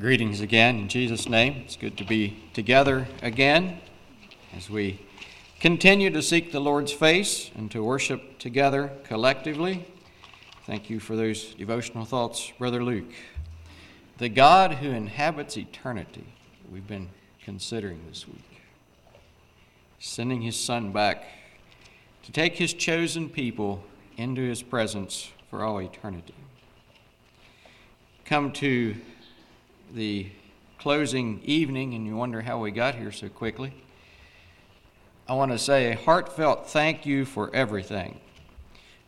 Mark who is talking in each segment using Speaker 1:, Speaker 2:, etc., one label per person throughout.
Speaker 1: Greetings again in Jesus' name. It's good to be together again as we continue to seek the Lord's face and to worship together collectively. Thank you for those devotional thoughts, Brother Luke. The God who inhabits eternity, we've been considering this week, sending his Son back to take his chosen people into his presence for all eternity. Come to the closing evening and you wonder how we got here so quickly, I want to say a heartfelt thank you for everything.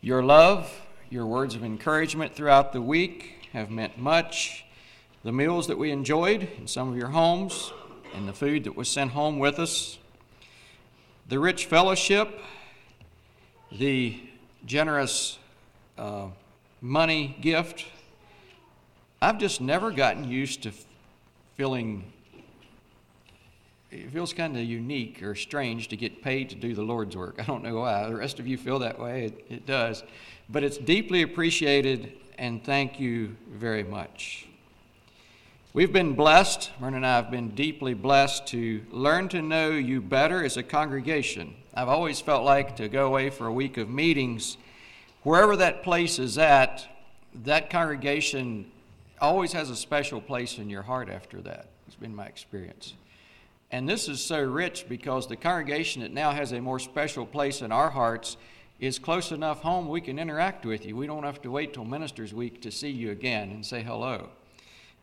Speaker 1: Your love, your words of encouragement throughout the week have meant much. The meals that we enjoyed in some of your homes and the food that was sent home with us, the rich fellowship, the generous uh, money gift I've just never gotten used to feeling, it feels kind of unique or strange to get paid to do the Lord's work. I don't know why. The rest of you feel that way. It, it does. But it's deeply appreciated, and thank you very much. We've been blessed, Myrna and I have been deeply blessed to learn to know you better as a congregation. I've always felt like to go away for a week of meetings, wherever that place is at, that congregation always has a special place in your heart after that. It's been my experience. And this is so rich because the congregation that now has a more special place in our hearts is close enough home we can interact with you. We don't have to wait till Ministers Week to see you again and say hello.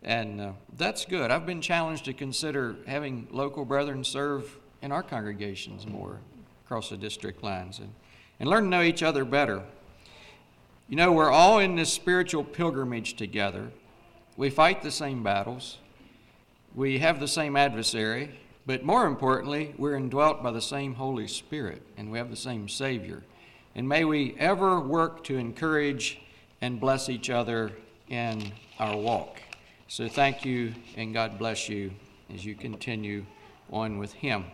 Speaker 1: And uh, that's good. I've been challenged to consider having local brethren serve in our congregations more across the district lines and, and learn to know each other better. You know, we're all in this spiritual pilgrimage together. We fight the same battles. We have the same adversary. But more importantly, we're indwelt by the same Holy Spirit and we have the same Savior. And may we ever work to encourage and bless each other in our walk. So thank you and God bless you as you continue on with Him.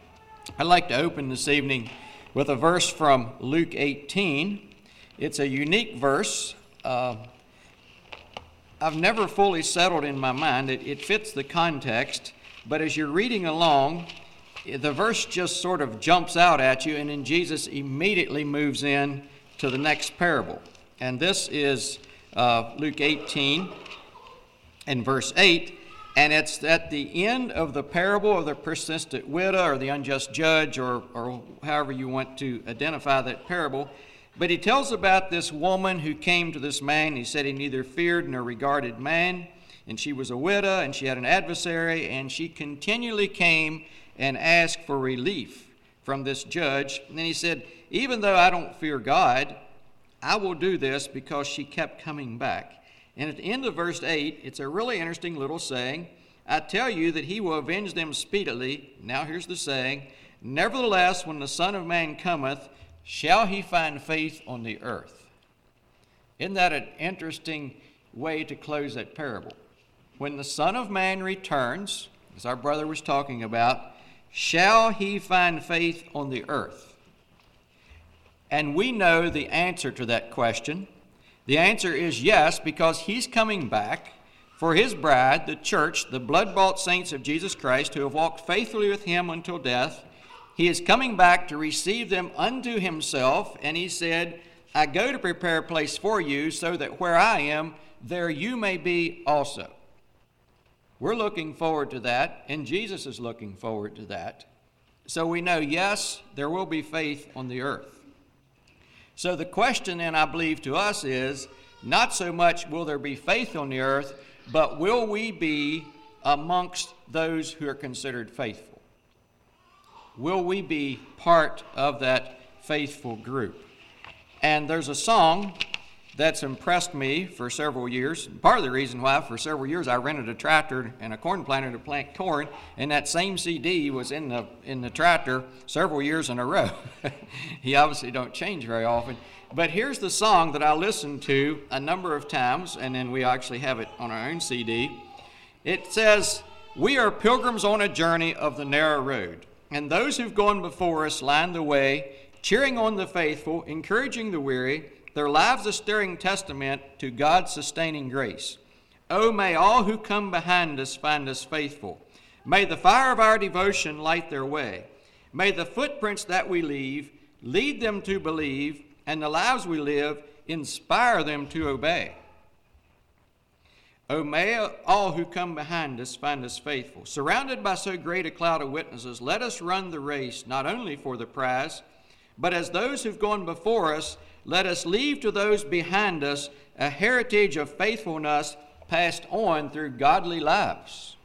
Speaker 1: I'd like to open this evening with a verse from Luke 18. It's a unique verse. Uh, I've never fully settled in my mind. It, it fits the context, but as you're reading along, the verse just sort of jumps out at you, and then Jesus immediately moves in to the next parable. And this is uh, Luke 18 and verse 8. And it's at the end of the parable of the persistent widow or the unjust judge, or, or however you want to identify that parable. But he tells about this woman who came to this man. He said he neither feared nor regarded man, and she was a widow, and she had an adversary, and she continually came and asked for relief from this judge. And then he said, Even though I don't fear God, I will do this because she kept coming back. And at the end of verse 8, it's a really interesting little saying. I tell you that he will avenge them speedily. Now here's the saying Nevertheless, when the Son of Man cometh, Shall he find faith on the earth? Isn't that an interesting way to close that parable? When the Son of Man returns, as our brother was talking about, shall he find faith on the earth? And we know the answer to that question. The answer is yes, because he's coming back for his bride, the church, the blood bought saints of Jesus Christ who have walked faithfully with him until death he is coming back to receive them unto himself, and he said, I go to prepare a place for you, so that where I am, there you may be also. We're looking forward to that, and Jesus is looking forward to that. So we know, yes, there will be faith on the earth. So the question then, I believe, to us is not so much will there be faith on the earth, but will we be amongst those who are considered faithful? Will we be part of that faithful group? And there's a song that's impressed me for several years. Part of the reason why, for several years, I rented a tractor and a corn planter to plant corn, and that same CD was in the in the tractor several years in a row. he obviously don't change very often. But here's the song that I listened to a number of times, and then we actually have it on our own CD. It says, "We are pilgrims on a journey of the narrow road." And those who've gone before us line the way, cheering on the faithful, encouraging the weary, their lives a stirring testament to God's sustaining grace. Oh, may all who come behind us find us faithful. May the fire of our devotion light their way. May the footprints that we leave lead them to believe, and the lives we live inspire them to obey. O may all who come behind us find us faithful. Surrounded by so great a cloud of witnesses, let us run the race not only for the prize, but as those who've gone before us, let us leave to those behind us a heritage of faithfulness passed on through godly lives.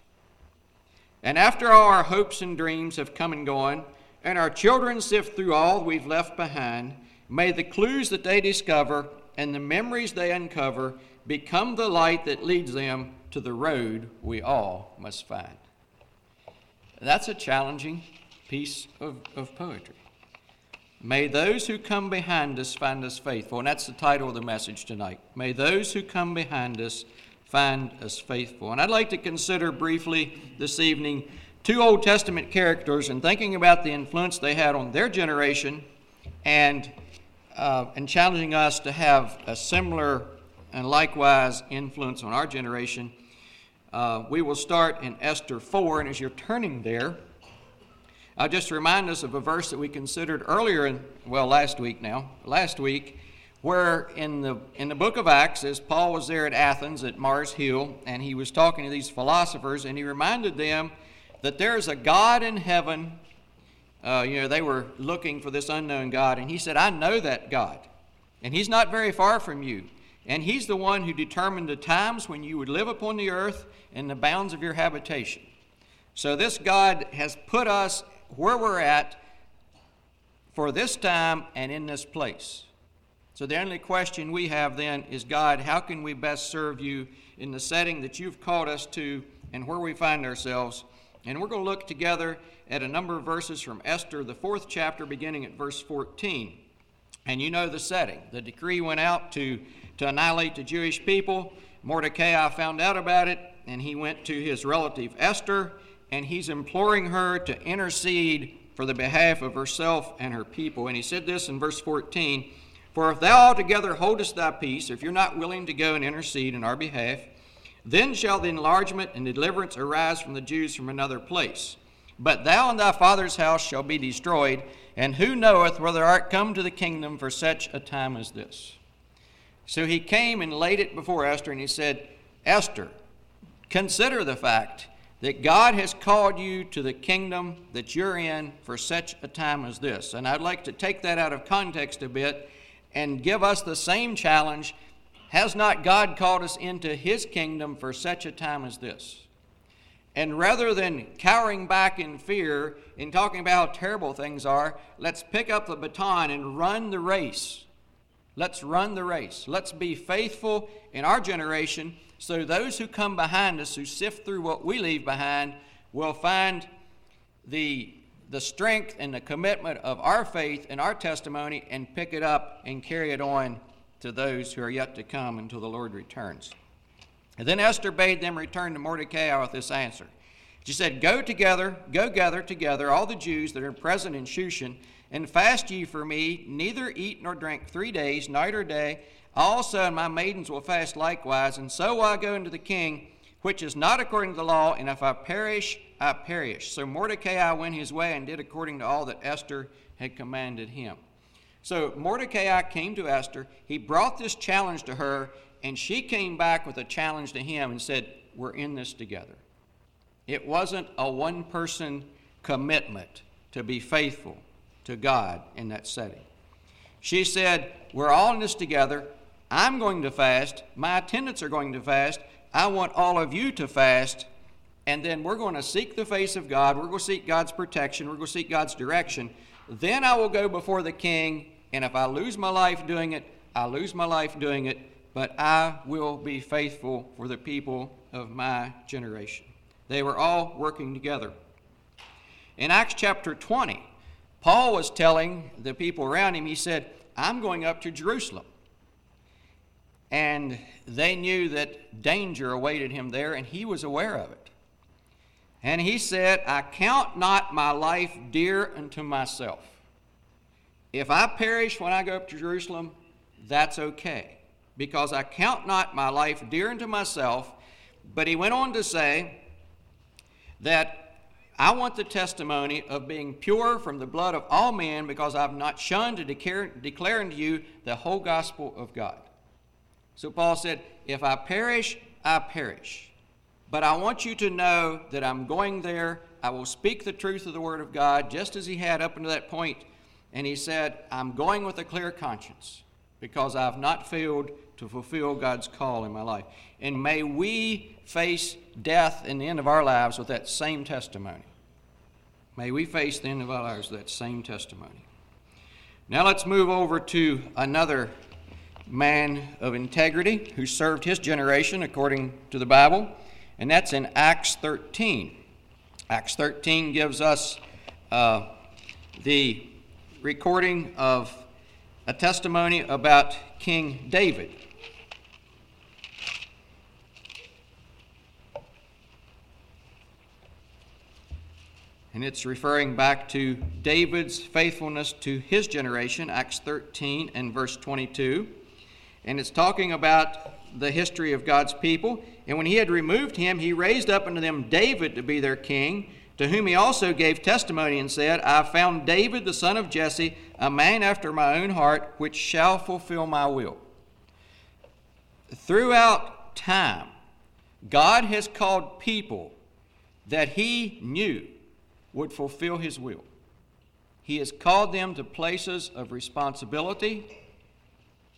Speaker 1: And after all our hopes and dreams have come and gone, and our children sift through all we've left behind, may the clues that they discover and the memories they uncover become the light that leads them to the road we all must find. That's a challenging piece of, of poetry. May those who come behind us find us faithful. And that's the title of the message tonight. May those who come behind us find us faithful. And I'd like to consider briefly this evening two Old Testament characters and thinking about the influence they had on their generation and, uh, and challenging us to have a similar and likewise influence on our generation. Uh, we will start in Esther 4, and as you're turning there, I'll just remind us of a verse that we considered earlier in, well, last week now, last week, where in the, in the book of Acts, as Paul was there at Athens at Mars Hill, and he was talking to these philosophers, and he reminded them that there's a God in heaven. Uh, you know, they were looking for this unknown God, and he said, I know that God, and he's not very far from you. And he's the one who determined the times when you would live upon the earth and the bounds of your habitation. So this God has put us where we're at for this time and in this place. So the only question we have then is God, how can we best serve you in the setting that you've called us to and where we find ourselves? And we're going to look together at a number of verses from Esther, the fourth chapter, beginning at verse 14. And you know the setting. The decree went out to to annihilate the Jewish people. Mordecai found out about it, and he went to his relative Esther, and he's imploring her to intercede for the behalf of herself and her people. And he said this in verse 14 For if thou altogether holdest thy peace, if you're not willing to go and intercede in our behalf, then shall the enlargement and deliverance arise from the Jews from another place. But thou and thy father's house shall be destroyed, and who knoweth whether art come to the kingdom for such a time as this? So he came and laid it before Esther, and he said, Esther, consider the fact that God has called you to the kingdom that you're in for such a time as this. And I'd like to take that out of context a bit and give us the same challenge. Has not God called us into his kingdom for such a time as this? And rather than cowering back in fear and talking about how terrible things are, let's pick up the baton and run the race Let's run the race. Let's be faithful in our generation so those who come behind us, who sift through what we leave behind, will find the, the strength and the commitment of our faith and our testimony and pick it up and carry it on to those who are yet to come until the Lord returns. And then Esther bade them return to Mordecai with this answer. She said, Go together, go gather together all the Jews that are present in Shushan and fast ye for me, neither eat nor drink three days, night or day. Also, and my maidens will fast likewise, and so will I go into the king, which is not according to the law, and if I perish, I perish. So Mordecai went his way and did according to all that Esther had commanded him. So Mordecai came to Esther. He brought this challenge to her, and she came back with a challenge to him and said, We're in this together. It wasn't a one person commitment to be faithful to God in that setting. She said, We're all in this together. I'm going to fast. My attendants are going to fast. I want all of you to fast. And then we're going to seek the face of God. We're going to seek God's protection. We're going to seek God's direction. Then I will go before the king. And if I lose my life doing it, I lose my life doing it. But I will be faithful for the people of my generation. They were all working together. In Acts chapter 20, Paul was telling the people around him, he said, I'm going up to Jerusalem. And they knew that danger awaited him there, and he was aware of it. And he said, I count not my life dear unto myself. If I perish when I go up to Jerusalem, that's okay. because I count not my life dear unto myself. But he went on to say that I want the testimony of being pure from the blood of all men because I've not shunned to declare, declare unto you the whole gospel of God. So Paul said, If I perish, I perish. But I want you to know that I'm going there. I will speak the truth of the Word of God, just as he had up until that point. And he said, I'm going with a clear conscience because I've not failed to fulfill God's call in my life. And may we face death in the end of our lives with that same testimony. May we face the end of our lives with that same testimony. Now let's move over to another man of integrity who served his generation according to the Bible, and that's in Acts 13. Acts 13 gives us uh, the recording of a testimony about King David. And it's referring back to David's faithfulness to his generation, Acts 13 and verse 22. And it's talking about the history of God's people. And when he had removed him, he raised up unto them David to be their king, to whom he also gave testimony and said, I found David the son of Jesse, a man after my own heart, which shall fulfill my will. Throughout time, God has called people that he knew would fulfill his will. He has called them to places of responsibility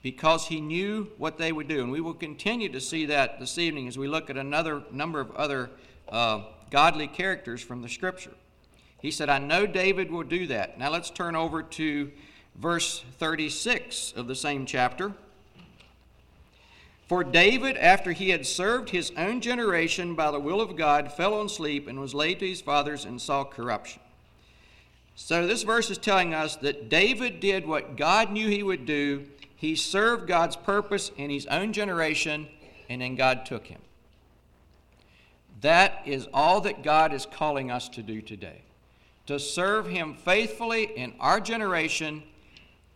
Speaker 1: because he knew what they would do. And we will continue to see that this evening as we look at another number of other uh, godly characters from the scripture. He said, I know David will do that. Now let's turn over to verse 36 of the same chapter. For David, after he had served his own generation by the will of God, fell on sleep and was laid to his fathers and saw corruption. So, this verse is telling us that David did what God knew he would do. He served God's purpose in his own generation, and then God took him. That is all that God is calling us to do today to serve him faithfully in our generation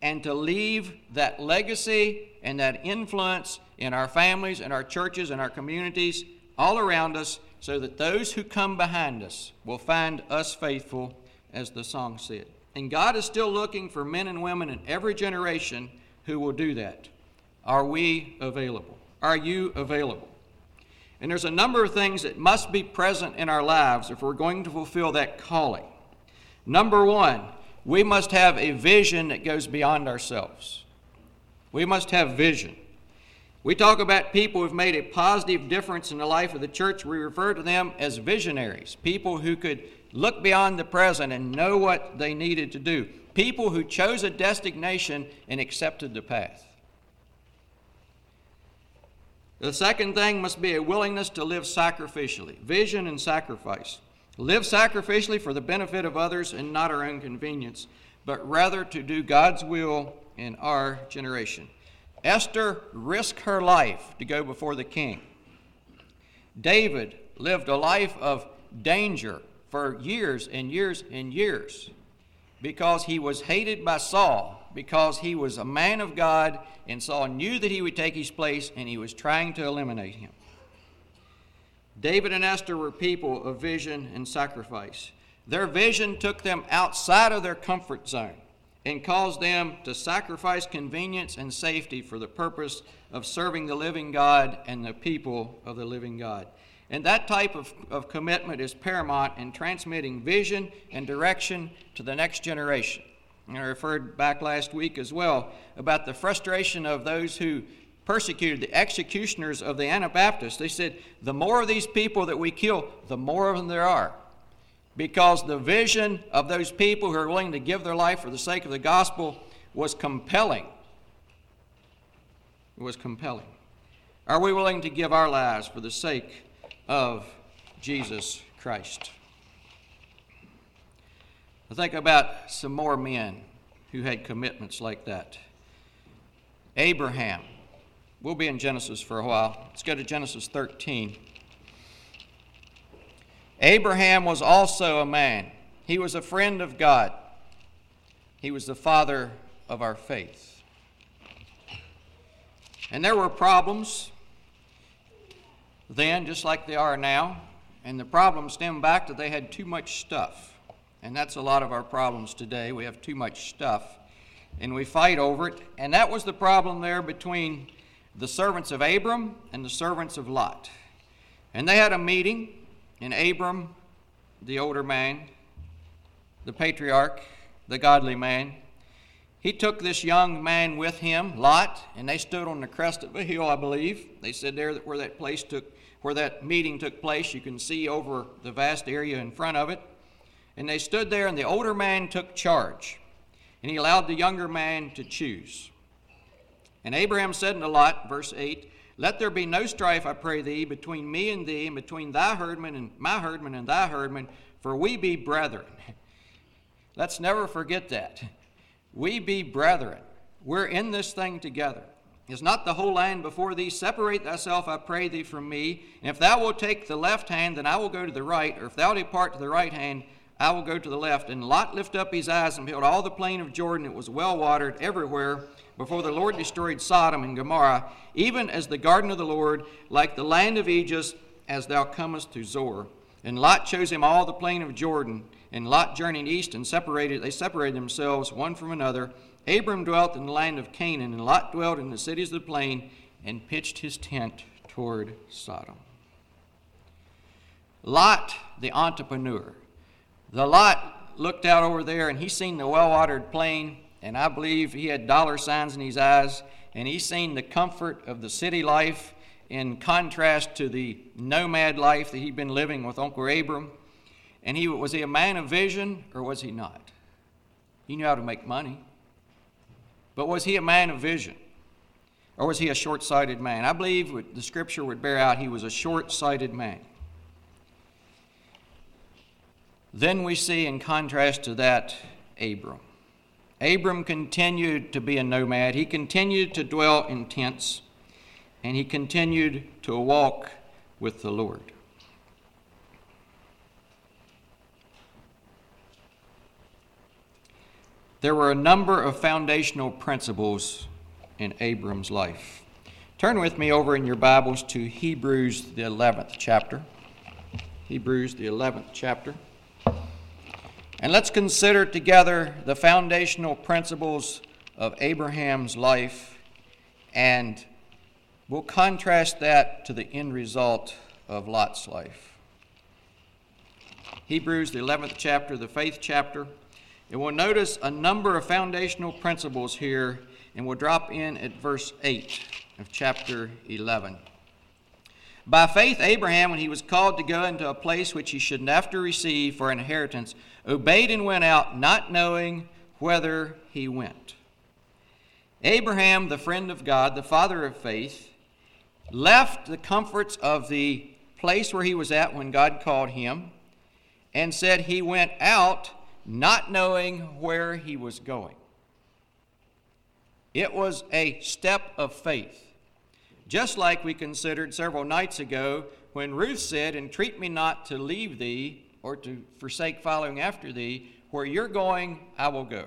Speaker 1: and to leave that legacy and that influence in our families and our churches and our communities all around us so that those who come behind us will find us faithful, as the song said. And God is still looking for men and women in every generation who will do that. Are we available? Are you available? And there's a number of things that must be present in our lives if we're going to fulfill that calling. Number one, we must have a vision that goes beyond ourselves. We must have vision. We talk about people who've made a positive difference in the life of the church. We refer to them as visionaries, people who could look beyond the present and know what they needed to do, people who chose a destination and accepted the path. The second thing must be a willingness to live sacrificially, vision and sacrifice. Live sacrificially for the benefit of others and not our own convenience, but rather to do God's will in our generation. Esther risked her life to go before the king. David lived a life of danger for years and years and years because he was hated by Saul, because he was a man of God, and Saul knew that he would take his place, and he was trying to eliminate him. David and Esther were people of vision and sacrifice. Their vision took them outside of their comfort zone and caused them to sacrifice convenience and safety for the purpose of serving the living God and the people of the living God. And that type of, of commitment is paramount in transmitting vision and direction to the next generation. I referred back last week as well about the frustration of those who persecuted the executioners of the Anabaptists. They said, the more of these people that we kill, the more of them there are because the vision of those people who are willing to give their life for the sake of the gospel was compelling. It was compelling. Are we willing to give our lives for the sake of Jesus Christ? I think about some more men who had commitments like that. Abraham. We'll be in Genesis for a while. Let's go to Genesis 13. Abraham was also a man. He was a friend of God. He was the father of our faith. And there were problems then, just like they are now. And the problem stemmed back that they had too much stuff. And that's a lot of our problems today. We have too much stuff. And we fight over it. And that was the problem there between the servants of Abram and the servants of Lot. And they had a meeting, and Abram, the older man, the patriarch, the godly man, he took this young man with him, Lot, and they stood on the crest of a hill, I believe. They said there that where that place took, where that meeting took place, you can see over the vast area in front of it. And they stood there, and the older man took charge, and he allowed the younger man to choose. And Abraham said unto Lot, verse 8, Let there be no strife, I pray thee, between me and thee, and between thy herdmen and my herdmen and thy herdmen, for we be brethren. Let's never forget that. We be brethren. We're in this thing together. Is not the whole land before thee? Separate thyself, I pray thee, from me. And if thou wilt take the left hand, then I will go to the right. Or if thou depart to the right hand, I will go to the left. And Lot lifted up his eyes and beheld all the plain of Jordan. It was well watered everywhere before the Lord destroyed Sodom and Gomorrah, even as the garden of the Lord, like the land of Egypt, as thou comest to Zoar. And Lot chose him all the plain of Jordan. And Lot journeyed east and separated. They separated themselves one from another. Abram dwelt in the land of Canaan, and Lot dwelt in the cities of the plain, and pitched his tent toward Sodom. Lot, the entrepreneur, the Lot looked out over there and he seen the well watered plain, and I believe he had dollar signs in his eyes, and he seen the comfort of the city life in contrast to the nomad life that he'd been living with Uncle Abram. And he was he a man of vision or was he not? He knew how to make money. But was he a man of vision? Or was he a short sighted man? I believe the scripture would bear out he was a short sighted man. Then we see, in contrast to that, Abram. Abram continued to be a nomad. He continued to dwell in tents, and he continued to walk with the Lord. There were a number of foundational principles in Abram's life. Turn with me over in your Bibles to Hebrews, the 11th chapter. Hebrews, the 11th chapter. And let's consider together the foundational principles of Abraham's life, and we'll contrast that to the end result of Lot's life. Hebrews, the 11th chapter, the faith chapter. And we'll notice a number of foundational principles here, and we'll drop in at verse 8 of chapter 11. By faith, Abraham, when he was called to go into a place which he should after receive for an inheritance, obeyed and went out, not knowing whither he went. Abraham, the friend of God, the father of faith, left the comforts of the place where he was at when God called him and said he went out not knowing where he was going. It was a step of faith. Just like we considered several nights ago when Ruth said, Entreat me not to leave thee or to forsake following after thee. Where you're going, I will go.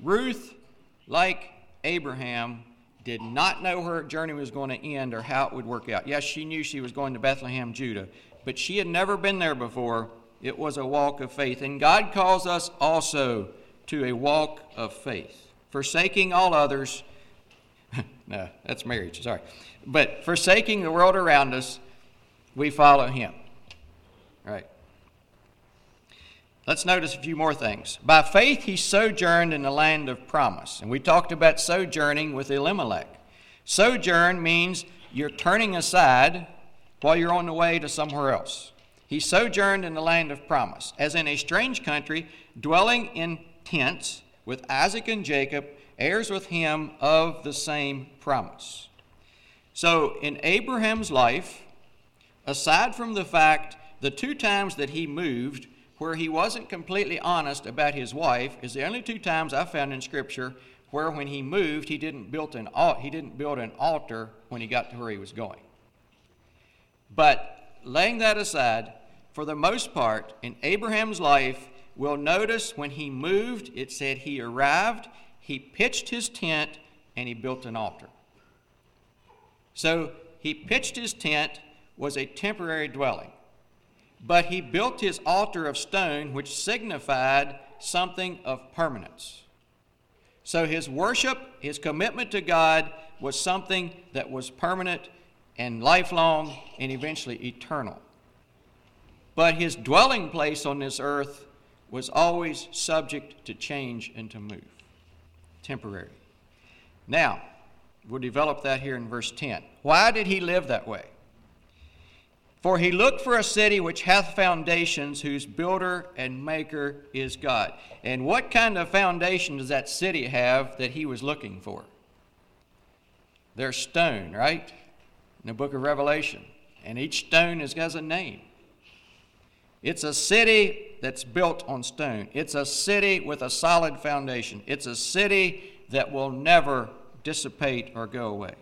Speaker 1: Ruth, like Abraham, did not know her journey was going to end or how it would work out. Yes, she knew she was going to Bethlehem, Judah, but she had never been there before. It was a walk of faith. And God calls us also to a walk of faith, forsaking all others no, that's marriage, sorry. But forsaking the world around us, we follow him. Right. Let's notice a few more things. By faith, he sojourned in the land of promise. And we talked about sojourning with Elimelech. Sojourn means you're turning aside while you're on the way to somewhere else. He sojourned in the land of promise, as in a strange country, dwelling in tents with Isaac and Jacob heirs with him of the same promise. So, in Abraham's life, aside from the fact the two times that he moved where he wasn't completely honest about his wife is the only two times I found in Scripture where when he moved he didn't build an he didn't build an altar when he got to where he was going. But laying that aside, for the most part, in Abraham's life, we'll notice when he moved, it said he arrived, he pitched his tent and he built an altar. So he pitched his tent, was a temporary dwelling. But he built his altar of stone, which signified something of permanence. So his worship, his commitment to God, was something that was permanent and lifelong and eventually eternal. But his dwelling place on this earth was always subject to change and to move, temporary. Now, we'll develop that here in verse 10. Why did he live that way? For he looked for a city which hath foundations, whose builder and maker is God. And what kind of foundation does that city have that he was looking for? There's stone, right? In the book of Revelation. And each stone has a name. It's a city that's built on stone. It's a city with a solid foundation. It's a city that will never dissipate or go away.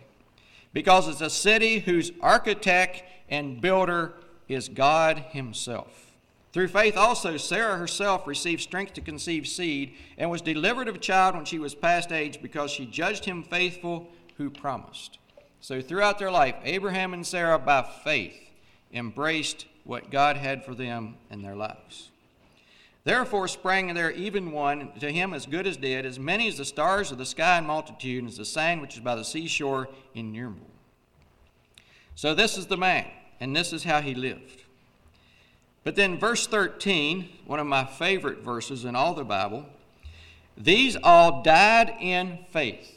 Speaker 1: Because it's a city whose architect and builder is God Himself. Through faith also, Sarah herself received strength to conceive seed and was delivered of a child when she was past age because she judged him faithful who promised. So, throughout their life, Abraham and Sarah, by faith, embraced what God had for them in their lives. Therefore sprang there even one to him as good as dead, as many as the stars of the sky in multitude, as the sand which is by the seashore innumerable. So this is the man, and this is how he lived. But then, verse 13, one of my favorite verses in all the Bible, these all died in faith.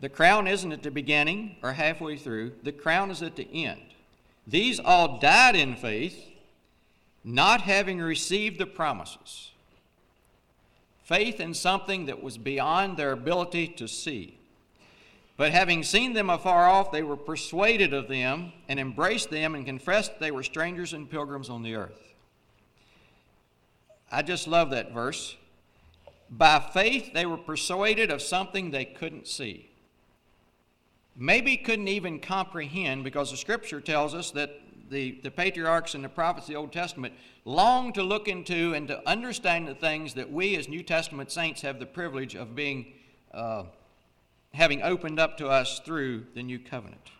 Speaker 1: The crown isn't at the beginning or halfway through, the crown is at the end. These all died in faith, not having received the promises. Faith in something that was beyond their ability to see. But having seen them afar off, they were persuaded of them and embraced them and confessed they were strangers and pilgrims on the earth. I just love that verse. By faith, they were persuaded of something they couldn't see. Maybe couldn't even comprehend because the scripture tells us that the, the patriarchs and the prophets of the Old Testament long to look into and to understand the things that we as New Testament saints have the privilege of being. Uh, having opened up to us through the new covenant.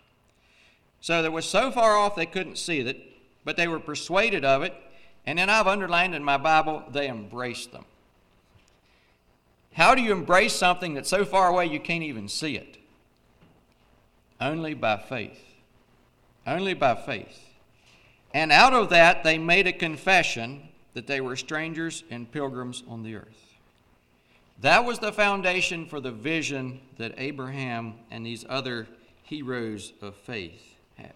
Speaker 1: So they were so far off they couldn't see it, but they were persuaded of it. And then I've underlined in my Bible, they embraced them. How do you embrace something that's so far away you can't even see it? Only by faith. Only by faith. And out of that, they made a confession that they were strangers and pilgrims on the earth. That was the foundation for the vision that Abraham and these other heroes of faith had.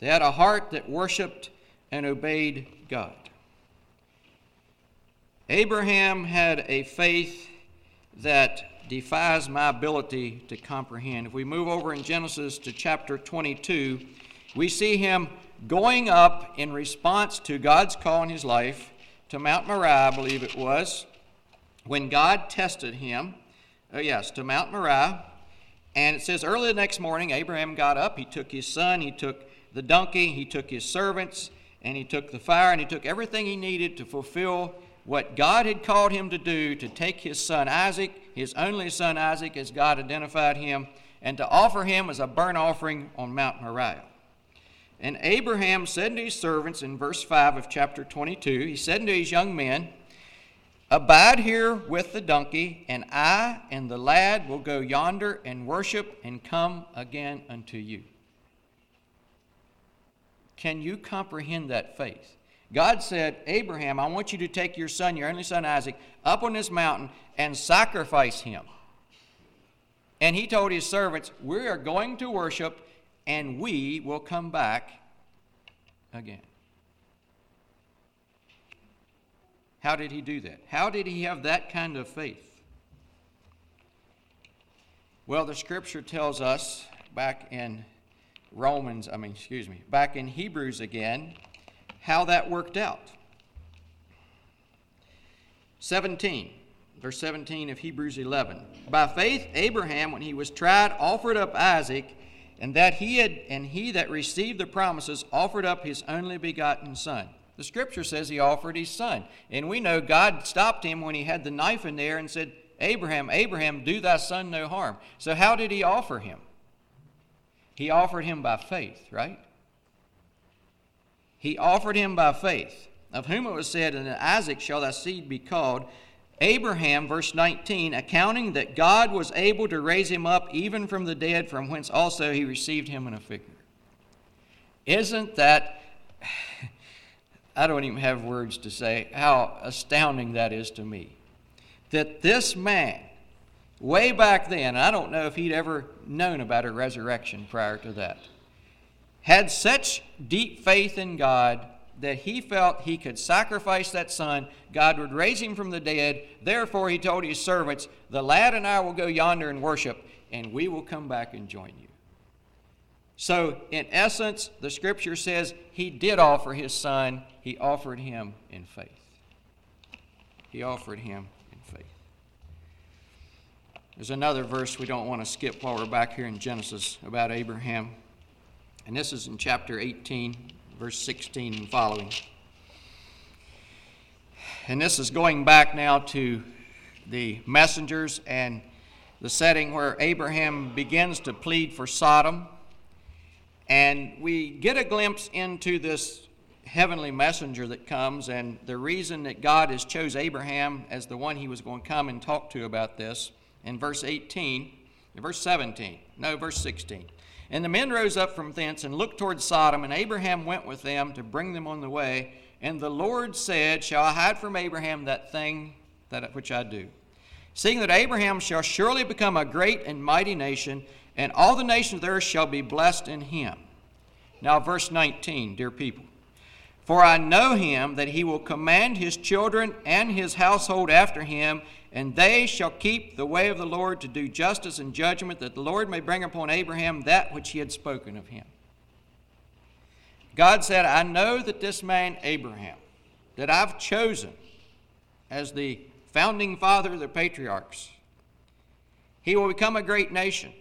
Speaker 1: They had a heart that worshiped and obeyed God. Abraham had a faith that defies my ability to comprehend. If we move over in Genesis to chapter 22, we see him going up in response to God's call in his life to Mount Moriah, I believe it was when God tested him, uh, yes, to Mount Moriah. And it says, early the next morning, Abraham got up. He took his son, he took the donkey, he took his servants, and he took the fire, and he took everything he needed to fulfill what God had called him to do to take his son Isaac, his only son Isaac, as God identified him, and to offer him as a burnt offering on Mount Moriah. And Abraham said to his servants in verse 5 of chapter 22, he said to his young men, Abide here with the donkey, and I and the lad will go yonder and worship and come again unto you. Can you comprehend that faith? God said, Abraham, I want you to take your son, your only son Isaac, up on this mountain and sacrifice him. And he told his servants, We are going to worship, and we will come back again. How did he do that? How did he have that kind of faith? Well, the scripture tells us back in Romans, I mean, excuse me, back in Hebrews again, how that worked out. 17, verse 17 of Hebrews 11. By faith, Abraham, when he was tried, offered up Isaac, and that he had, and he that received the promises offered up his only begotten son. The scripture says he offered his son. And we know God stopped him when he had the knife in there and said, Abraham, Abraham, do thy son no harm. So, how did he offer him? He offered him by faith, right? He offered him by faith, of whom it was said, And in Isaac shall thy seed be called. Abraham, verse 19, accounting that God was able to raise him up even from the dead, from whence also he received him in a figure. Isn't that, I don't even have words to say how astounding that is to me. That this man, way back then, I don't know if he'd ever known about a resurrection prior to that, had such deep faith in God that he felt he could sacrifice that son. God would raise him from the dead. Therefore, he told his servants, The lad and I will go yonder and worship, and we will come back and join you. So, in essence, the scripture says he did offer his son, he offered him in faith. He offered him in faith. There's another verse we don't want to skip while we're back here in Genesis about Abraham. And this is in chapter 18, verse 16 and following. And this is going back now to the messengers and the setting where Abraham begins to plead for Sodom. And we get a glimpse into this heavenly messenger that comes and the reason that God has chose Abraham as the one he was going to come and talk to about this in verse 18, verse 17, no, verse 16. And the men rose up from thence and looked toward Sodom, and Abraham went with them to bring them on the way. And the Lord said, Shall I hide from Abraham that thing that which I do? Seeing that Abraham shall surely become a great and mighty nation, and all the nations of the earth shall be blessed in him. Now, verse 19, dear people. For I know him that he will command his children and his household after him, and they shall keep the way of the Lord to do justice and judgment, that the Lord may bring upon Abraham that which he had spoken of him. God said, I know that this man, Abraham, that I've chosen as the founding father of the patriarchs, he will become a great nation.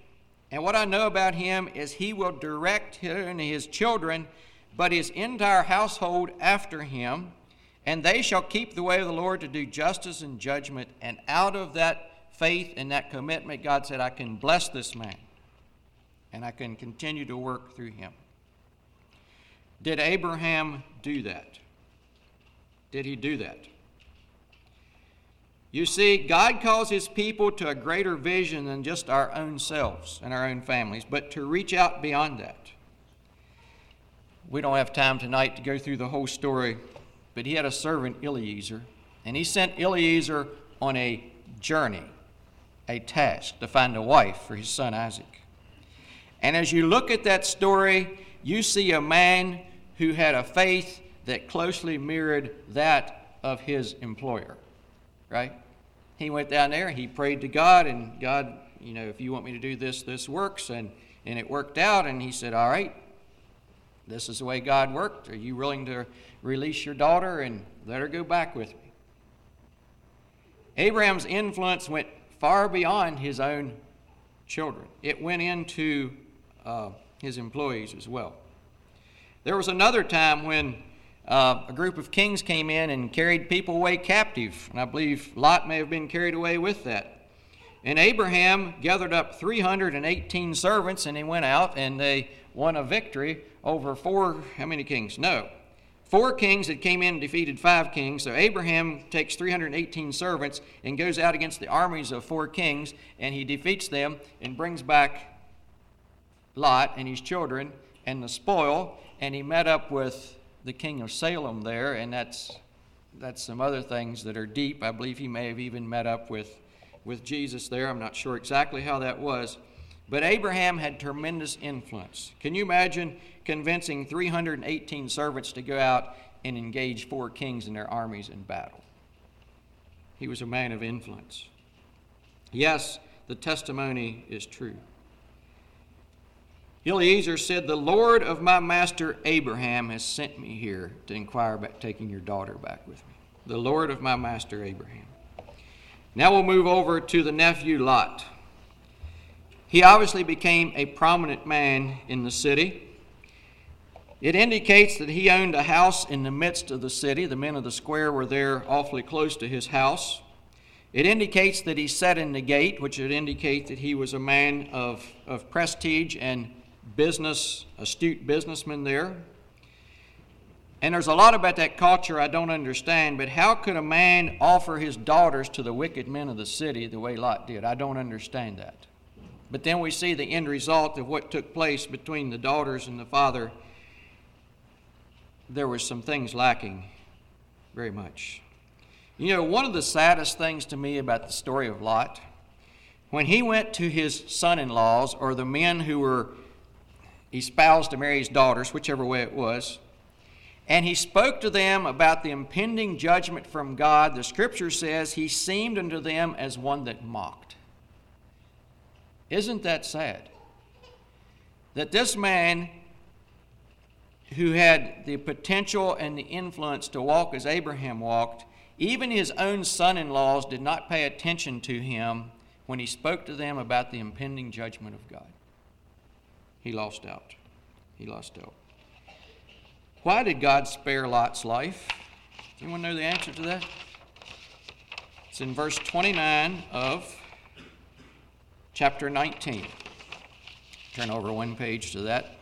Speaker 1: And what I know about him is he will direct his children, but his entire household after him and they shall keep the way of the Lord to do justice and judgment. And out of that faith and that commitment, God said, I can bless this man and I can continue to work through him. Did Abraham do that? Did he do that? You see, God calls his people to a greater vision than just our own selves and our own families, but to reach out beyond that. We don't have time tonight to go through the whole story but he had a servant, Eliezer, and he sent Eliezer on a journey, a task to find a wife for his son Isaac. And as you look at that story, you see a man who had a faith that closely mirrored that of his employer, right? He went down there, he prayed to God, and God, you know, if you want me to do this, this works. And, and it worked out, and he said, All right, this is the way God worked. Are you willing to release your daughter and let her go back with me? Abraham's influence went far beyond his own children, it went into uh, his employees as well. There was another time when uh, a group of kings came in and carried people away captive, and I believe Lot may have been carried away with that. And Abraham gathered up 318 servants, and he went out and they won a victory over four, how many kings? No. Four kings that came in and defeated five kings. So Abraham takes 318 servants and goes out against the armies of four kings, and he defeats them and brings back Lot and his children and the spoil. And he met up with the king of Salem there, and that's, that's some other things that are deep. I believe he may have even met up with, with Jesus there. I'm not sure exactly how that was. But Abraham had tremendous influence. Can you imagine convincing 318 servants to go out and engage four kings and their armies in battle? He was a man of influence. Yes, the testimony is true. Eliezer said, The Lord of my master Abraham has sent me here to inquire about taking your daughter back with me. The Lord of my master Abraham. Now we'll move over to the nephew Lot. He obviously became a prominent man in the city. It indicates that he owned a house in the midst of the city. The men of the square were there awfully close to his house. It indicates that he sat in the gate, which would indicate that he was a man of, of prestige and business, astute businessman there. And there's a lot about that culture I don't understand, but how could a man offer his daughters to the wicked men of the city the way Lot did? I don't understand that. But then we see the end result of what took place between the daughters and the father. There was some things lacking very much. You know, one of the saddest things to me about the story of Lot, when he went to his son in laws or the men who were espoused to Mary's daughters, whichever way it was, and he spoke to them about the impending judgment from God, the scripture says he seemed unto them as one that mocked. Isn't that sad? That this man who had the potential and the influence to walk as Abraham walked, even his own son in laws did not pay attention to him when he spoke to them about the impending judgment of God. He lost out. He lost out. Why did God spare Lot's life? Anyone know the answer to that? It's in verse 29 of chapter 19. Turn over one page to that.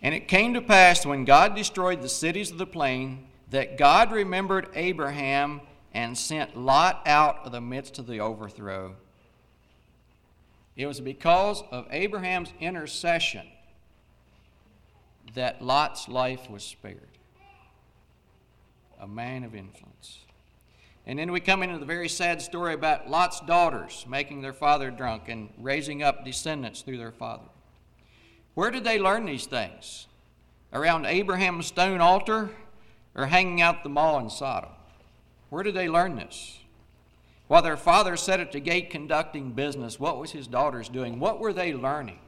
Speaker 1: And it came to pass when God destroyed the cities of the plain that God remembered Abraham and sent Lot out of the midst of the overthrow. It was because of Abraham's intercession that Lot's life was spared. A man of influence. And then we come into the very sad story about Lot's daughters making their father drunk and raising up descendants through their father. Where did they learn these things? Around Abraham's stone altar or hanging out the mall in Sodom? Where did they learn this? While their father sat at the gate conducting business, what was his daughters doing? What were they learning?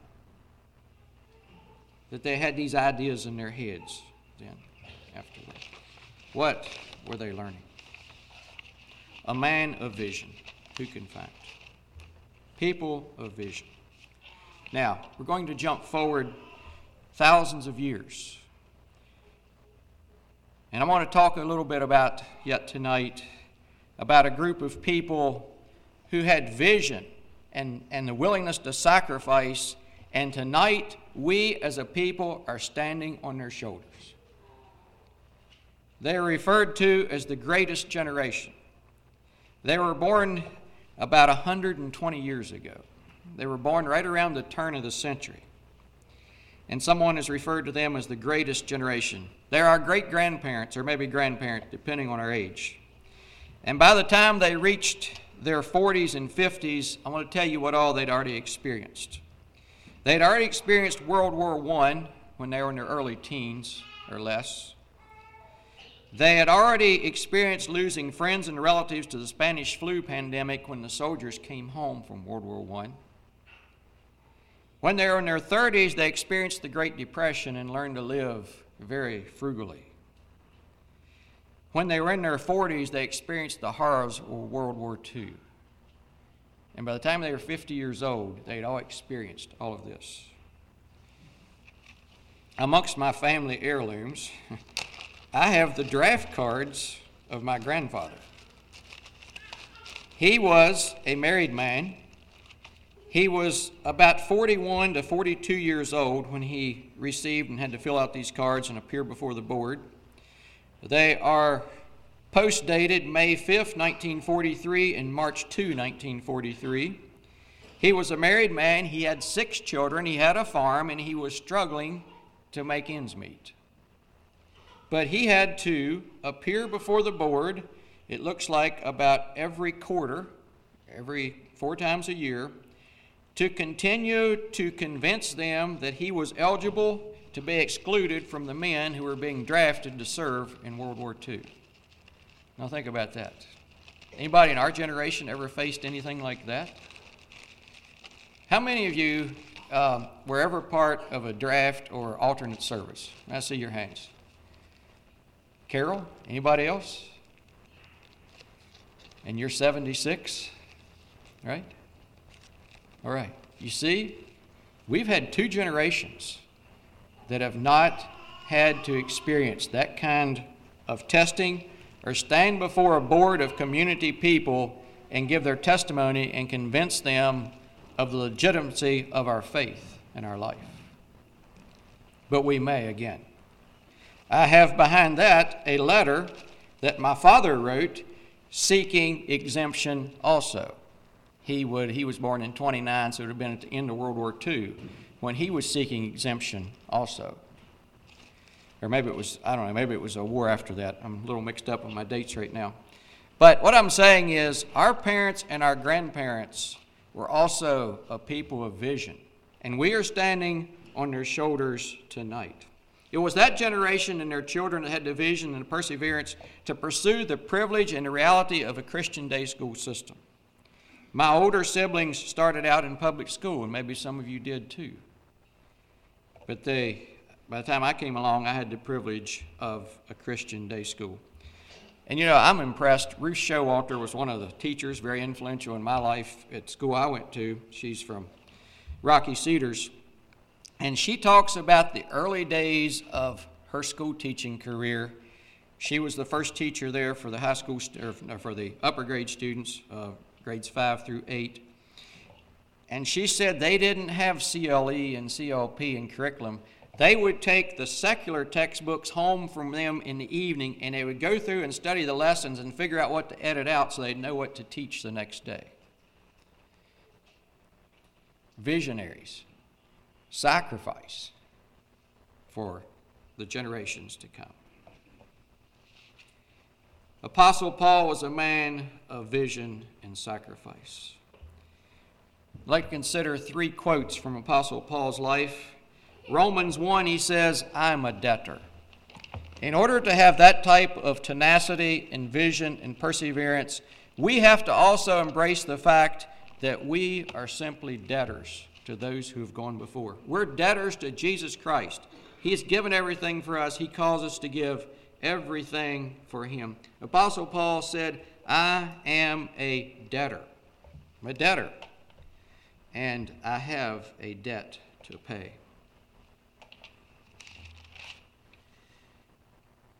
Speaker 1: That they had these ideas in their heads then, afterward. What were they learning? A man of vision. Who can find? People of vision. Now, we're going to jump forward thousands of years. And I want to talk a little bit about, yet tonight, about a group of people who had vision and, and the willingness to sacrifice. And tonight, we as a people are standing on their shoulders. They are referred to as the greatest generation. They were born about 120 years ago. They were born right around the turn of the century. And someone has referred to them as the greatest generation. They're our great grandparents, or maybe grandparents, depending on our age. And by the time they reached their 40s and 50s, I want to tell you what all they'd already experienced. They'd already experienced World War I when they were in their early teens or less. They had already experienced losing friends and relatives to the Spanish flu pandemic when the soldiers came home from World War I. When they were in their 30s, they experienced the Great Depression and learned to live very frugally. When they were in their 40s, they experienced the horrors of World War II. And by the time they were 50 years old, they had all experienced all of this. Amongst my family heirlooms, I have the draft cards of my grandfather. He was a married man he was about 41 to 42 years old when he received and had to fill out these cards and appear before the board. They are post dated May 5th, 1943, and March 2, 1943. He was a married man, he had six children, he had a farm, and he was struggling to make ends meet. But he had to appear before the board, it looks like about every quarter, every four times a year, to continue to convince them that he was eligible to be excluded from the men who were being drafted to serve in World War II. Now think about that. Anybody in our generation ever faced anything like that? How many of you um, were ever part of a draft or alternate service? I see your hands. Carol, anybody else? And you're 76, right? All right. You see, we've had two generations that have not had to experience that kind of testing or stand before a board of community people and give their testimony and convince them of the legitimacy of our faith and our life. But we may again. I have behind that a letter that my father wrote seeking exemption also. He, would, he was born in 29, so it would have been at the end of World War II when he was seeking exemption also. Or maybe it was, I don't know, maybe it was a war after that. I'm a little mixed up on my dates right now. But what I'm saying is, our parents and our grandparents were also a people of vision, and we are standing on their shoulders tonight. It was that generation and their children that had the vision and the perseverance to pursue the privilege and the reality of a Christian day school system. My older siblings started out in public school, and maybe some of you did too. But they, by the time I came along, I had the privilege of a Christian day school. And you know, I'm impressed. Ruth Showalter was one of the teachers, very influential in my life at school I went to. She's from Rocky Cedars. And she talks about the early days of her school teaching career. She was the first teacher there for the high school, or for the upper grade students, uh, grades five through eight. And she said they didn't have CLE and CLP in curriculum. They would take the secular textbooks home from them in the evening and they would go through and study the lessons and figure out what to edit out so they'd know what to teach the next day. Visionaries sacrifice for the generations to come. Apostle Paul was a man of vision and sacrifice. I'd like to consider three quotes from Apostle Paul's life. Romans 1, he says, I'm a debtor. In order to have that type of tenacity and vision and perseverance, we have to also embrace the fact that we are simply debtors to those who have gone before. We're debtors to Jesus Christ. He has given everything for us, He calls us to give everything for Him. Apostle Paul said, I am a debtor. I'm a debtor. And I have a debt to pay.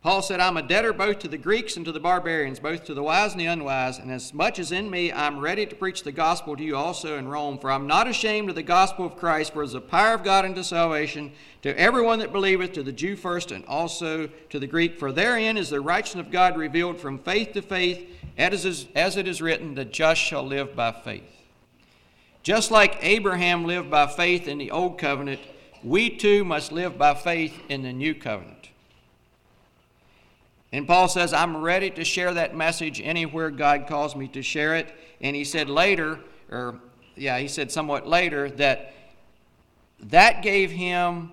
Speaker 1: Paul said, I'm a debtor both to the Greeks and to the barbarians, both to the wise and the unwise, and as much as in me, I'm ready to preach the gospel to you also in Rome. For I'm not ashamed of the gospel of Christ, for it is the power of God unto salvation to everyone that believeth, to the Jew first, and also to the Greek. For therein is the righteousness of God revealed from faith to faith, as it is written, the just shall live by faith. Just like Abraham lived by faith in the old covenant, we too must live by faith in the new covenant. And Paul says, I'm ready to share that message anywhere God calls me to share it. And he said later, or yeah, he said somewhat later, that that gave him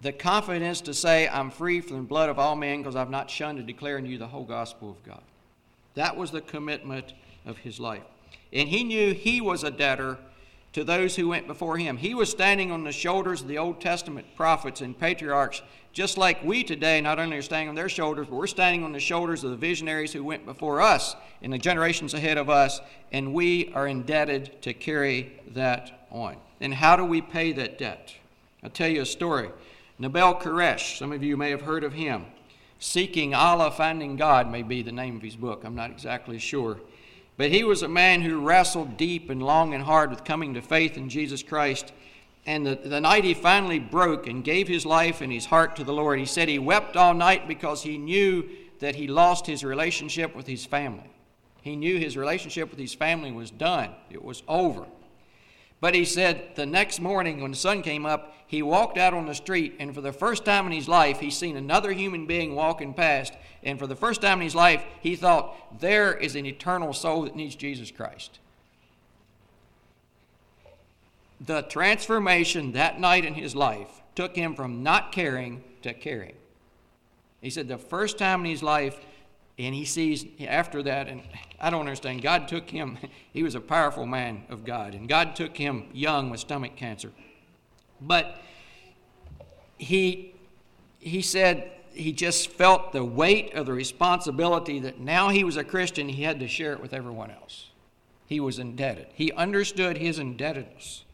Speaker 1: the confidence to say, I'm free from the blood of all men because I've not shunned to you the whole gospel of God. That was the commitment of his life. And he knew he was a debtor to those who went before him. He was standing on the shoulders of the Old Testament prophets and patriarchs, just like we today not only are standing on their shoulders, but we're standing on the shoulders of the visionaries who went before us in the generations ahead of us, and we are indebted to carry that on. And how do we pay that debt? I'll tell you a story. Nabeel Qureshi, some of you may have heard of him. Seeking Allah, Finding God may be the name of his book. I'm not exactly sure. But he was a man who wrestled deep and long and hard with coming to faith in Jesus Christ. And the, the night he finally broke and gave his life and his heart to the Lord, he said he wept all night because he knew that he lost his relationship with his family. He knew his relationship with his family was done, it was over. But he said the next morning when the sun came up, he walked out on the street, and for the first time in his life, he seen another human being walking past. And for the first time in his life, he thought, there is an eternal soul that needs Jesus Christ. The transformation that night in his life took him from not caring to caring. He said the first time in his life, and he sees after that, and I don't understand. God took him, he was a powerful man of God, and God took him young with stomach cancer. But he, he said he just felt the weight of the responsibility that now he was a Christian, he had to share it with everyone else. He was indebted. He understood his indebtedness.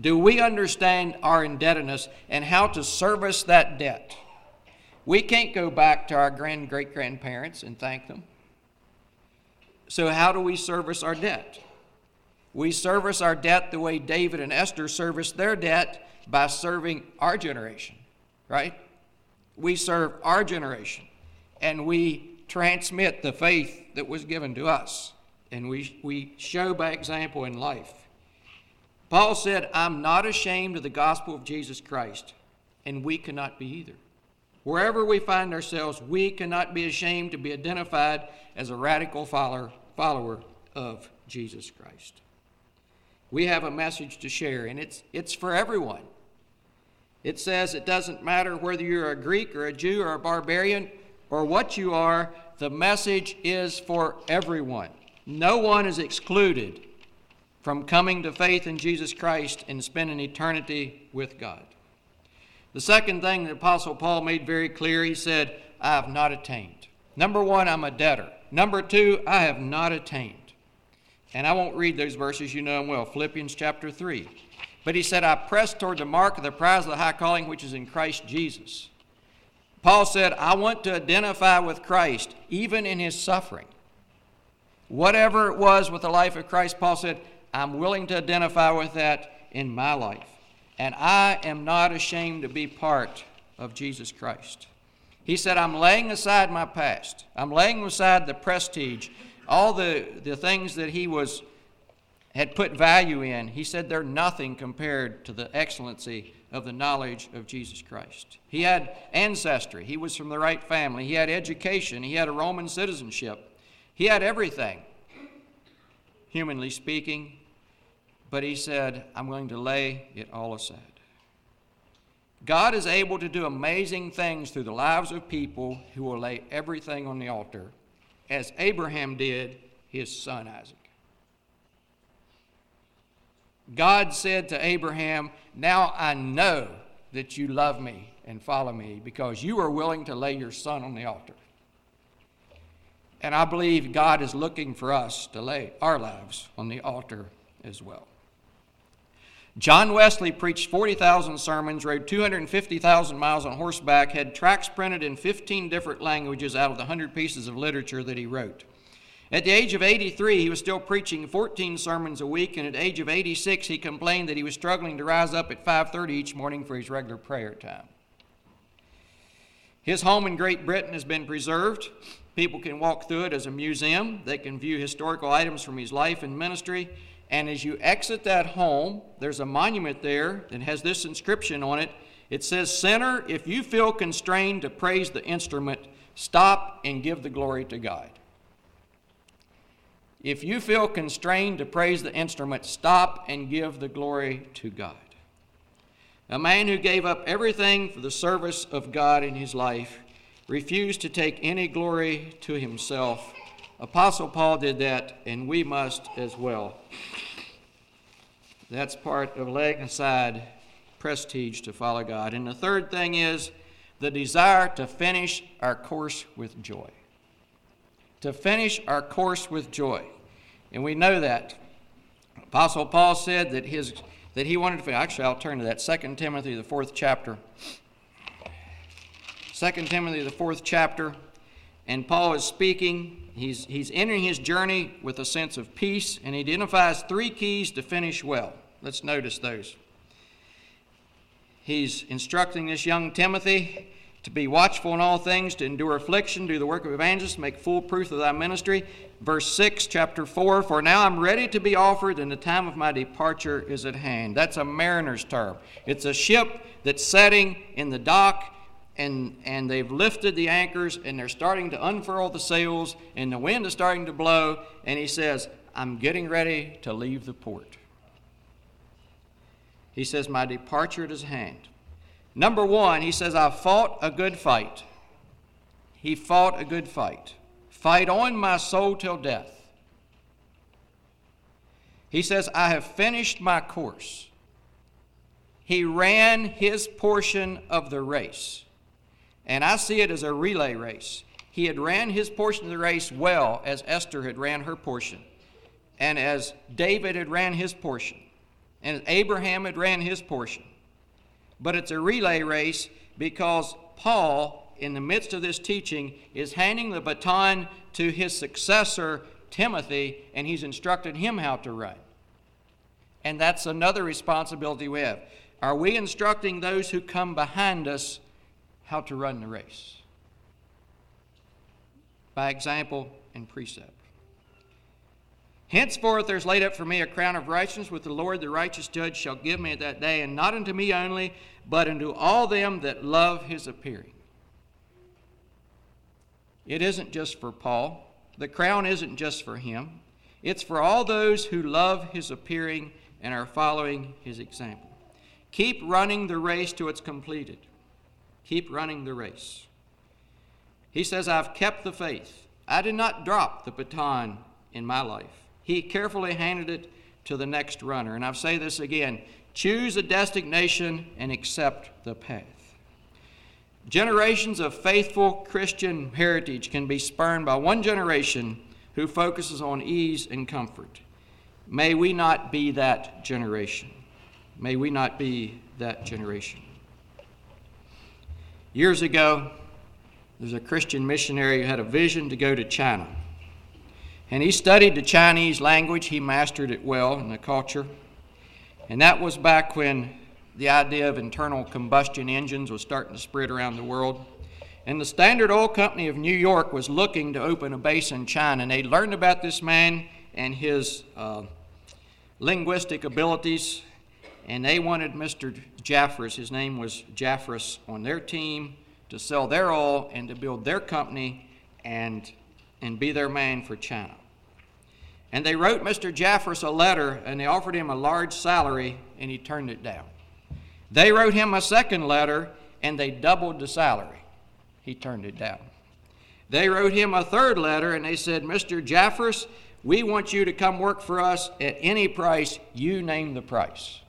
Speaker 1: Do we understand our indebtedness and how to service that debt? We can't go back to our grand great grandparents and thank them. So, how do we service our debt? We service our debt the way David and Esther serviced their debt by serving our generation, right? We serve our generation and we transmit the faith that was given to us and we, we show by example in life. Paul said, I'm not ashamed of the gospel of Jesus Christ, and we cannot be either. Wherever we find ourselves, we cannot be ashamed to be identified as a radical follower, follower of Jesus Christ. We have a message to share, and it's, it's for everyone. It says it doesn't matter whether you're a Greek or a Jew or a barbarian or what you are, the message is for everyone. No one is excluded from coming to faith in Jesus Christ and spending eternity with God. The second thing the Apostle Paul made very clear, he said, I have not attained. Number one, I'm a debtor. Number two, I have not attained. And I won't read those verses, you know them well. Philippians chapter 3. But he said, I press toward the mark of the prize of the high calling which is in Christ Jesus. Paul said, I want to identify with Christ even in his suffering. Whatever it was with the life of Christ, Paul said, I'm willing to identify with that in my life. And I am not ashamed to be part of Jesus Christ. He said, I'm laying aside my past. I'm laying aside the prestige, all the, the things that he was had put value in. He said they're nothing compared to the excellency of the knowledge of Jesus Christ. He had ancestry. He was from the right family. He had education. He had a Roman citizenship. He had everything, humanly speaking, but he said, I'm going to lay it all aside. God is able to do amazing things through the lives of people who will lay everything on the altar, as Abraham did his son Isaac. God said to Abraham, Now I know that you love me and follow me because you are willing to lay your son on the altar. And I believe God is looking for us to lay our lives on the altar as well. John Wesley preached 40,000 sermons, rode 250,000 miles on horseback, had tracts printed in 15 different languages out of the 100 pieces of literature that he wrote. At the age of 83, he was still preaching 14 sermons a week, and at age of 86, he complained that he was struggling to rise up at 5:30 each morning for his regular prayer time. His home in Great Britain has been preserved. People can walk through it as a museum. They can view historical items from his life and ministry. And as you exit that home, there's a monument there that has this inscription on it. It says, Sinner, if you feel constrained to praise the instrument, stop and give the glory to God. If you feel constrained to praise the instrument, stop and give the glory to God. A man who gave up everything for the service of God in his life refused to take any glory to himself. Apostle Paul did that, and we must as well. That's part of laying aside prestige to follow God. And the third thing is the desire to finish our course with joy. To finish our course with joy. And we know that. Apostle Paul said that his that he wanted to finish. actually I'll turn to that 2 Timothy the fourth chapter. 2 Timothy, the fourth chapter, and Paul is speaking. He's, he's entering his journey with a sense of peace, and he identifies three keys to finish well. Let's notice those. He's instructing this young Timothy to be watchful in all things, to endure affliction, do the work of evangelist, make full proof of thy ministry. Verse 6, chapter 4 For now I'm ready to be offered, and the time of my departure is at hand. That's a mariner's term. It's a ship that's setting in the dock and, and they've lifted the anchors and they're starting to unfurl the sails and the wind is starting to blow. And he says, I'm getting ready to leave the port. He says, My departure is at hand. Number one, he says, I fought a good fight. He fought a good fight. Fight on my soul till death. He says, I have finished my course. He ran his portion of the race. And I see it as a relay race. He had ran his portion of the race well as Esther had ran her portion, and as David had ran his portion, and as Abraham had ran his portion. But it's a relay race because Paul in the midst of this teaching, is handing the baton to his successor, Timothy, and he's instructed him how to run. And that's another responsibility we have. Are we instructing those who come behind us how to run the race? By example and precept. Henceforth there's laid up for me a crown of righteousness, with the Lord the righteous judge shall give me at that day, and not unto me only, but unto all them that love his appearing. It isn't just for Paul. The crown isn't just for him. It's for all those who love his appearing and are following his example. Keep running the race till it's completed. Keep running the race. He says, I've kept the faith. I did not drop the baton in my life. He carefully handed it to the next runner. And I'll say this again choose a destination and accept the path. Generations of faithful Christian heritage can be spurned by one generation who focuses on ease and comfort. May we not be that generation. May we not be that generation. Years ago, there's a Christian missionary who had a vision to go to China. And he studied the Chinese language, he mastered it well in the culture. And that was back when the idea of internal combustion engines was starting to spread around the world. And the Standard Oil Company of New York was looking to open a base in China. And they learned about this man and his uh, linguistic abilities. And they wanted Mr. Jeffress, his name was Jeffress, on their team to sell their oil and to build their company and, and be their man for China. And they wrote Mr. Jeffress a letter and they offered him a large salary and he turned it down. They wrote him a second letter and they doubled the salary. He turned it down. They wrote him a third letter and they said, Mr. Jeffress, we want you to come work for us at any price. You name the price.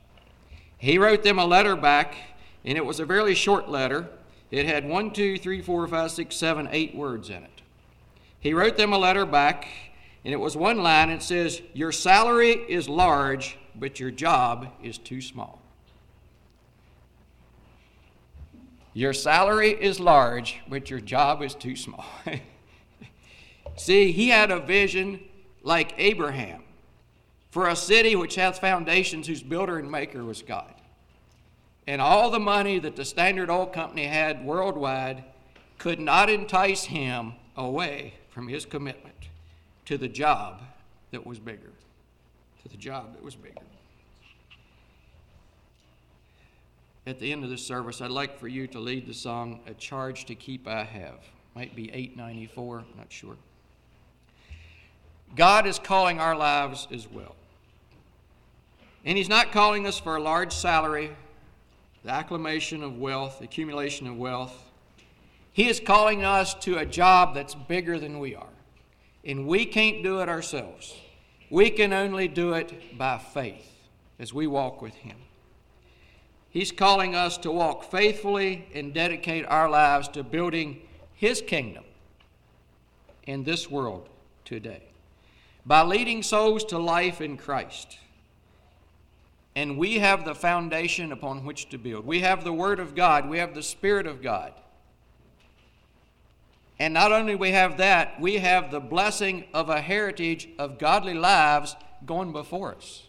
Speaker 1: He wrote them a letter back, and it was a very short letter. It had one, two, three, four, five, six, seven, eight words in it. He wrote them a letter back, and it was one line. It says, Your salary is large, but your job is too small. Your salary is large, but your job is too small. See, he had a vision like Abraham for a city which hath foundations, whose builder and maker was God. And all the money that the Standard Oil Company had worldwide could not entice him away from his commitment to the job that was bigger. To the job that was bigger. At the end of this service, I'd like for you to lead the song, A Charge to Keep I Have. Might be 894, not sure. God is calling our lives as well. And He's not calling us for a large salary, the acclamation of wealth, accumulation of wealth. He is calling us to a job that's bigger than we are and we can't do it ourselves. We can only do it by faith as we walk with Him. He's calling us to walk faithfully and dedicate our lives to building His kingdom in this world today by leading souls to life in Christ. And we have the foundation upon which to build. We have the Word of God, we have the Spirit of God. And not only we have that, we have the blessing of a heritage of godly lives going before us.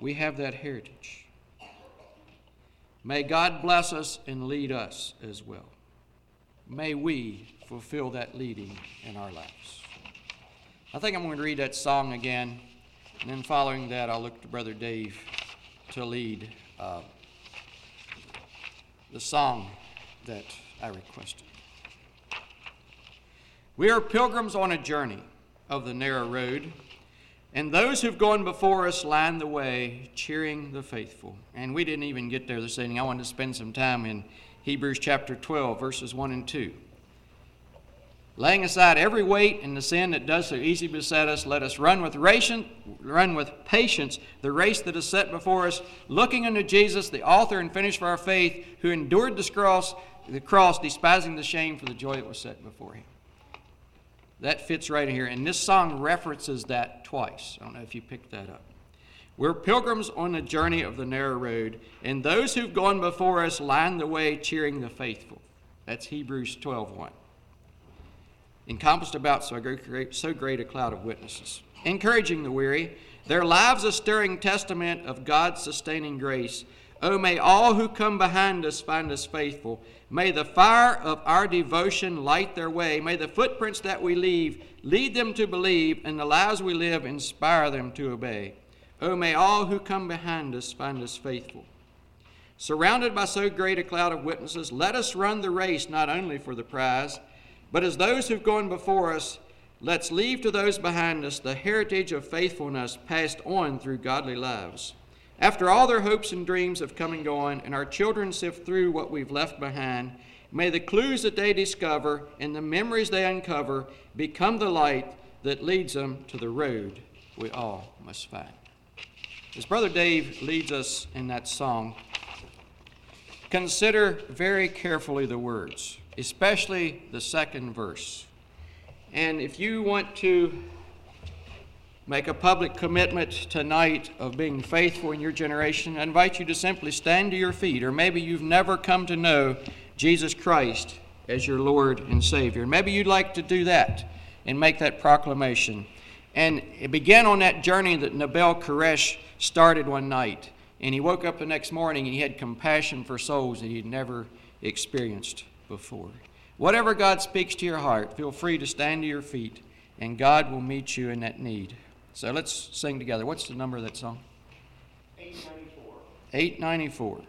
Speaker 1: We have that heritage. May God bless us and lead us as well. May we fulfill that leading in our lives. I think I'm going to read that song again, and then following that, I'll look to Brother Dave to lead uh, the song that. I requested. We are pilgrims on a journey of the narrow road, and those who've gone before us line the way, cheering the faithful. And we didn't even get there this evening. I wanted to spend some time in Hebrews chapter 12, verses 1 and 2. Laying aside every weight and the sin that does so easily beset us, let us run with, ration, run with patience the race that is set before us, looking unto Jesus, the author and finisher of our faith, who endured the cross, the cross, despising the shame for the joy that was set before him. That fits right in here. And this song references that twice. I don't know if you picked that up. We're pilgrims on the journey of the narrow road, and those who've gone before us line the way, cheering the faithful. That's Hebrews 12:1. Encompassed about so great, so great a cloud of witnesses, encouraging the weary, their lives a stirring testament of God's sustaining grace. Oh, may all who come behind us find us faithful. May the fire of our devotion light their way. May the footprints that we leave lead them to believe, and the lives we live inspire them to obey. Oh, may all who come behind us find us faithful. Surrounded by so great a cloud of witnesses, let us run the race not only for the prize, but as those who've gone before us, let's leave to those behind us the heritage of faithfulness passed on through godly lives. After all their hopes and dreams have come and gone, and our children sift through what we've left behind, may the clues that they discover and the memories they uncover become the light that leads them to the road we all must find. As Brother Dave leads us in that song, consider very carefully the words, especially the second verse. And if you want to make a public commitment tonight of being faithful in your generation, I invite you to simply stand to your feet, or maybe you've never come to know Jesus Christ as your Lord and Savior. Maybe you'd like to do that and make that proclamation. And it began on that journey that Nabeel Qureshi started one night. And he woke up the next morning and he had compassion for souls that he'd never experienced before. Whatever God speaks to your heart, feel free to stand to your feet, and God will meet you in that need. So let's sing together. What's the number of that song? 894. 894.